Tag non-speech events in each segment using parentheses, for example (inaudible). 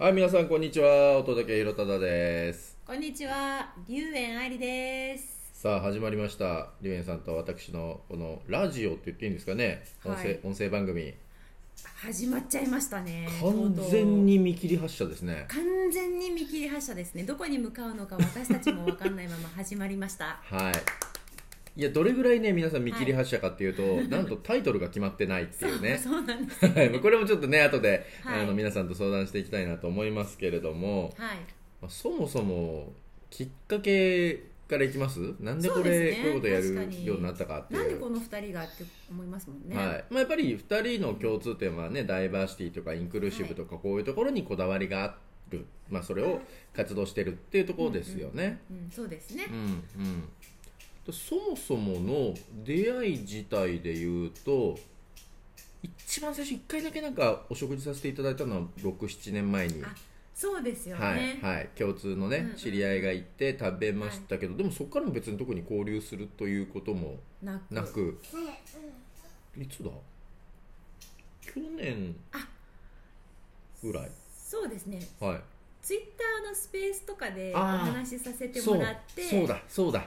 はい、皆さんこんにちは。お届けひろただです。こんにちは、龍園愛理です。さあ、始まりました。りゅうえんさんと私のこのラジオって言っていいんですかね。音声、はい音声番組。始まっちゃいましたね。完全に見切り発車ですね。完全に見切り発車ですね。どこに向かうのか私たちも分かんないまま始まりました。(laughs) はい。いや、どれぐらいね、皆さん見切り発車かっていうと、なんとタイトルが決まってないっていうね。(laughs) そうなんです。はい、これもちょっとね、後で、はいあの皆さんと相談していきたいなと思いますけれども、はい。まあそもそもきっかけからいきます？なんでこれ、ねこういうことやるようになったかっていう。なんでこの二人がって思いますもんね。はいまあ、やっぱり2人の共通点はねダイバーシティとかインクルーシブとかこういうところにこだわりがある、まあ、それを活動してるっていうところですよね。うん、そうですねう。んうんでそもそもの出会い自体で言うと一番最初1回だけなんかお食事させていただいたのは67年前に。あ、そうですよはいね。はい、共通のね、うんうん知り合いがいて食べましたけど、でもそこからも別に特に交流するということもなく。なく、いつだ？去年あぐらい。そうですね。はい。ツイッターのスペースとかでお話しさせてもらって、そうだそうだ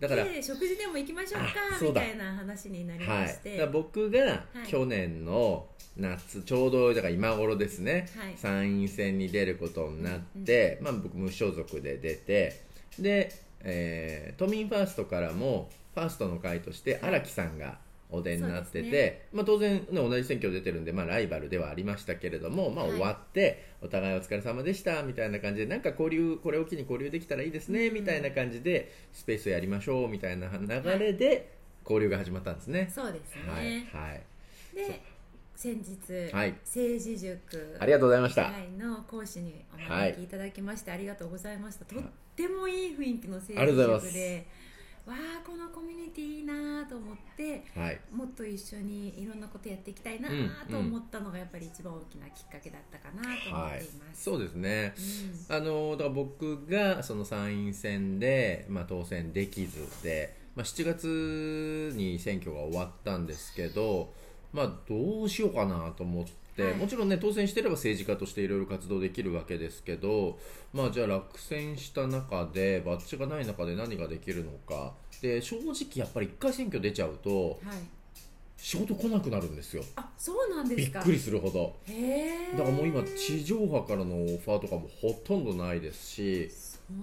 だからで食事でも行きましょうかみたいな話になりはいまして、だから僕がい。去年の夏、ちょうどだから今頃ですね、はい。参院選に出ることになって、まあ、僕無所属で出てで、えー都民ファーストからもファーストの会として荒木さんがお出になってて、そうですまあ、当然、ね、同じ選挙出てるんで、まあ、ライバルではありましたけれども、まあ、はい終わって、お互いお疲れ様でしたみたいな感じでなんか交流これを機に交流できたらいいですね、うん。みたいな感じでスペースをやりましょうみたいな流れで交流が始まったんですね。そうですね、はい、はい、で先日、はい。政治塾ありがとうございました。はいの講師にお招きい。ただきまして、ありがとうございました。とってもいい雰囲気の政治塾でわあこのコミュニティいいなと思ってはい、もっと一緒にいろんなことやっていきたいなうんと思ったのがやっぱり一番大きなきっかけだったかなと思はいっていま、す、そうですね。うん。あのだから僕がその参院選で、まあ、当選できずで、まあ、7月に選挙が終わったんですけど、まあ、どうしようかなと思って、はい。もちろんね当選してれば政治家としていろいろ活動できるわけですけど、まあ、じゃあ落選した中でバッジがない中で何ができるのか。で正直やっぱり1回選挙出ちゃうとはい仕事来なくなるんですよ。あそうなんですか。びっくりするほど。だからもう今地上波からのオファーとかもほとんどないですし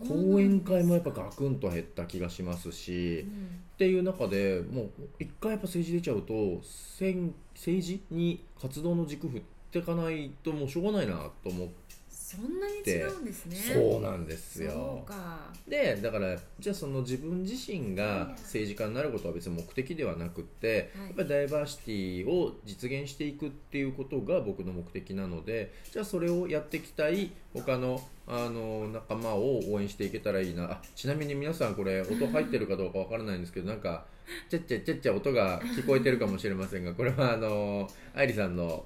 講演会もやっぱガクンと減った気がしますし、っうん。ていう中でもう一回やっぱ政治出ちゃうと政政治に活動の軸振っていかないともうしょうがないなと思って、そんなに違うんですね。そうなんですそようか。でだからじゃあその自分自身が政治家になることは別に目的ではなくって、はい。やっぱりダイバーシティを実現していくっていうことが僕の目的なのでじゃあそれをやっていきたい他のあの仲間を応援していけたらいいな。あちなみに皆さんこれ音入ってるかどうかわからないんですけどなんかちゃっちゃちゃっちゃ音が聞こえてるかもしれませんがこれはあの愛理さんの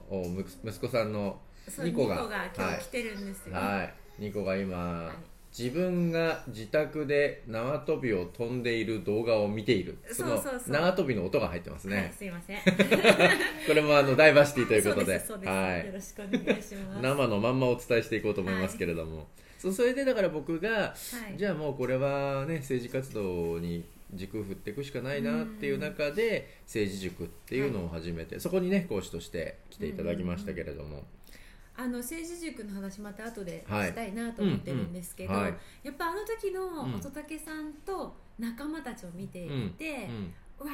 息子さんのニコが。今日来てるんですよ、はい、ニコが今、い。自分が自宅で縄跳びを飛んでいる動画を見ている。そうそうそう。の縄跳びの音が入ってますね、はい、すいません。(laughs) これもあのダイバーシティということで。はい。よろしくお願いします。生のまんまお伝えしていこうと思いますけれども、そうそれでだから僕が、はい。じゃあもうこれはね政治活動に軸振っていくしかないなっていう中で政治塾っていうのを始めて、そこにね講師として来ていただきましたけれども、あの政治塾の話また後ではい。したいなと思ってるんですけど、やっぱあの時のうん。乙武さんと仲間たちを見ていて、わ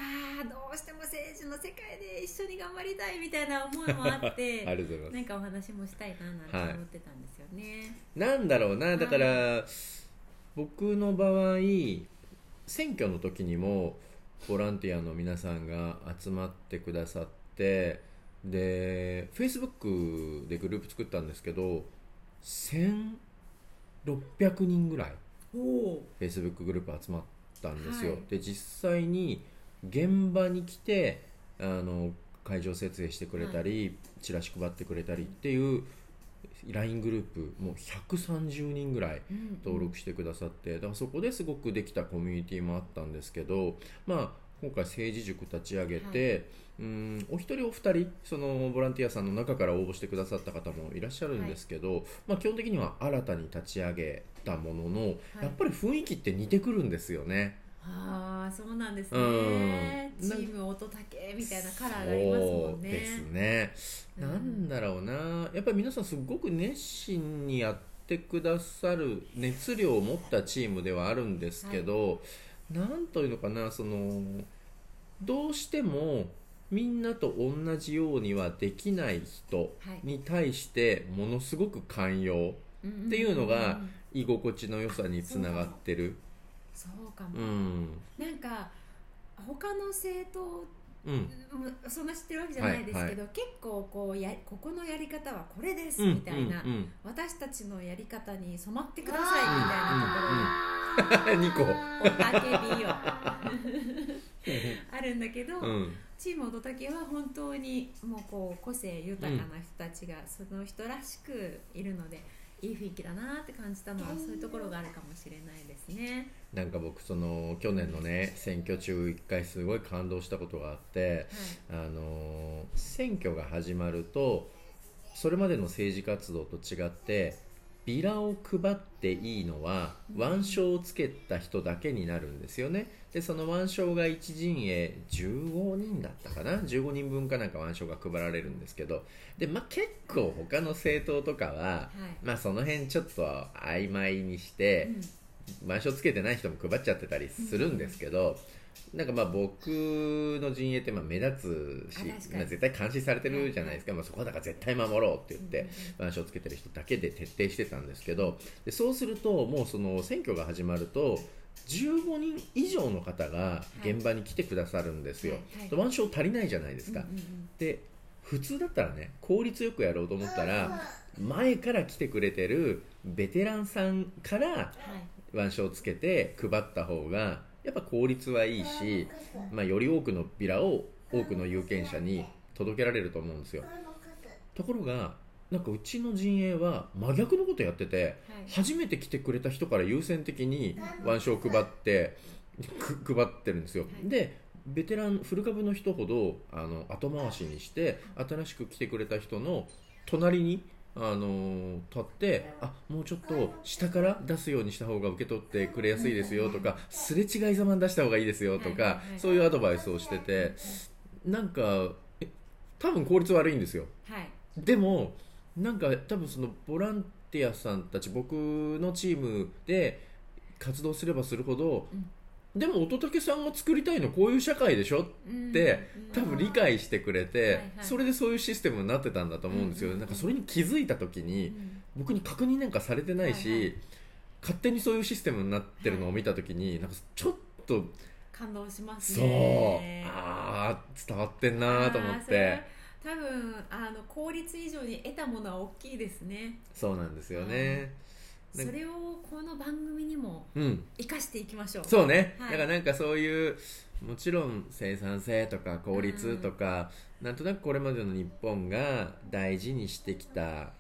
ーどうしても政治の世界で一緒に頑張りたいみたいな思いもあっ (laughs) あてりがとうございます。なんかお話もしたいななんて思ってたんですよね。なんだろうなだから、僕の場合選挙の時にもボランティアの皆さんが集まってくださってで Facebook でグループ作ったんですけど1600人ぐらい Facebook グループ集まったんですよ、はい。で実際に現場に来てあの会場設営してくれたり、チラシ配ってくれたりっていう LINE グループもう130人ぐらい登録してくださってだからそこですごくできたコミュニティもあったんですけどまあ今回政治塾立ち上げて、うんお一人お二人そのボランティアさんの中から応募してくださった方もいらっしゃるんですけど、まあ、基本的には新たに立ち上げたものの、やっぱり雰囲気って似てくるんですよね。ああそうなんですね、うん。チーム乙武みたいなカラーがありますもんね。ですね、うんなんだろうな。やっぱり皆さんすごく熱心にやってくださる熱量を持ったチームではあるんですけど、なんというのかなそのどうしてもみんなと同じようにはできない人に対してものすごく寛容っていうのが居心地の良さにつながってる。そうかも、うん。なんか他の政党うん。もそんな知ってるわけじゃないですけど、はいは結構こうやここのやり方はこれですうんみたいな、うんうん私たちのやり方に染まってくださいみたいなところ2個 (laughs) おたけびよ (laughs) あるんだけど、うん。チームおとたけは本当にもうこう個性豊かな人たちがその人らしくいるので、いい雰囲気だなって感じたのはそういうところがあるかもしれないですね。なんか僕その去年のね選挙中一回すごい感動したことがあってあの選挙が始まるとそれまでの政治活動と違ってビラを配っていいのは腕章をつけた人だけになるんですよね。でその腕章が一陣営15人だったかな？15人分かなんか腕章が配られるんですけど。で、まあ、結構他の政党とかは、はい。まあ、その辺ちょっと曖昧にして、うん。腕章つけてない人も配っちゃってたりするんですけど、なんかまあ僕の陣営ってまあ目立つしまあ絶対監視されてるじゃないですか、まあ、そこはだから絶対守ろうって言って腕章つけてる人だけで徹底してたんですけどでそうするともうその選挙が始まると15人以上の方が現場に来てくださるんですよ、はい足りないじゃないですか、うんうんうんで普通だったらね効率よくやろうと思ったら前から来てくれてるベテランさんからはい。腕章つけて配った方がやっぱ効率はいいし、まあ、より多くのビラを多くの有権者に届けられると思うんですよ。ところがなんかうちの陣営は真逆のことやってて、はい。初めて来てくれた人から優先的に腕章を配ってく配ってるんですよ、はい。でベテラン古株の人ほどあの後回しにして新しく来てくれた人の隣にあのー立ってあもうちょっと下から出すようにした方が受け取ってくれやすいですよとかすれ違いざまに出した方がいいですよとかそういうアドバイスをしててなんかえ多分効率悪いんですよ。はい。でもなんか多分そのボランティアさんたち僕のチームで活動すればするほど、でも乙武さんが作りたいのこういう社会でしょ？って多分理解してくれて、それでそういうシステムになってたんだと思うんですよ、なんかそれに気づいた時に、僕に確認なんかされてないし、勝手にそういうシステムになってるのを見た時に、なんかちょっと感動しますそう、ねああ伝わってんなと思って。多分あの効率以上に得たものは大きいですね。そうなんですよね、なん。かそれをこの番組にもうん。生かしていきましょう。そうね、はい。だからなんかそういうもちろん生産性とか効率とか、なんとなくこれまでの日本が大事にしてきた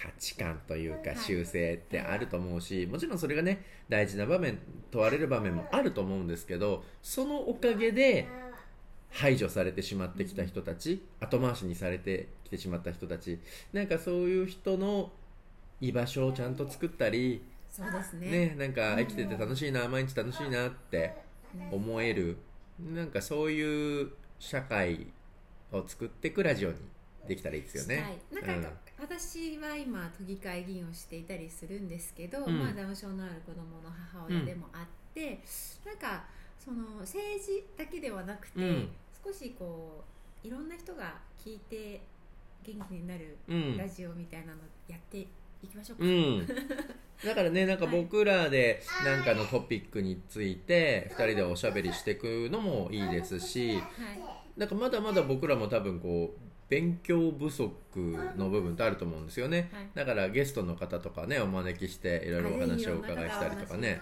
価値観というかはい修正ってあると思うし、もちろんそれがね大事な場面問われる場面もあると思うんですけどそのおかげで排除されてしまってきた人たち、後回しにされてきてしまった人たちなんかそういう人の居場所をちゃんと作ったりそうですね。ね、なんか生きてて楽しいな毎日楽しいなって思える。なんかそういう社会を作っていくラジオにできたらいいですよね。はい、なんか、私は今都議会議員をしていたりするんですけど、うん。まあ、ダウン症のある子供の母親でもあって、なんかその政治だけではなくて、うん。少しこういろんな人が聞いて元気になるうん。ラジオみたいなのやっていきましょうか、うん、だからねなんか僕らでなんかのトピックについて2人でおしゃべりしていくのもいいですしはい。なんかまだまだ僕らも多分こう勉強不足の部分ってあると思うんですよね、はい。だからゲストの方とかねお招きしていろいろお話をお伺いしたりとかね。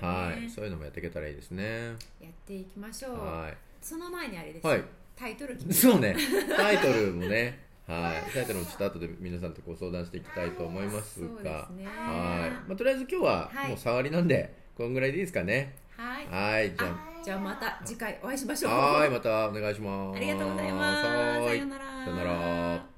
はい。そういうのもやっていけたらいいですね。やっていきましょう。はその前にあれですよ、はい。タイトルそうね。タイトルもねはい。タイトルもちょっと後で皆さんとご相談していきたいと思いますが。すね。はい、まあ、とりあえず今日ははい。もう触りなんで、こんぐらいでいいですかね。はい。はい。じゃあ。じゃあまた次回お会いしましょう。あはい。またお願いします。(laughs) ありがとうございます。さようなら。さようなら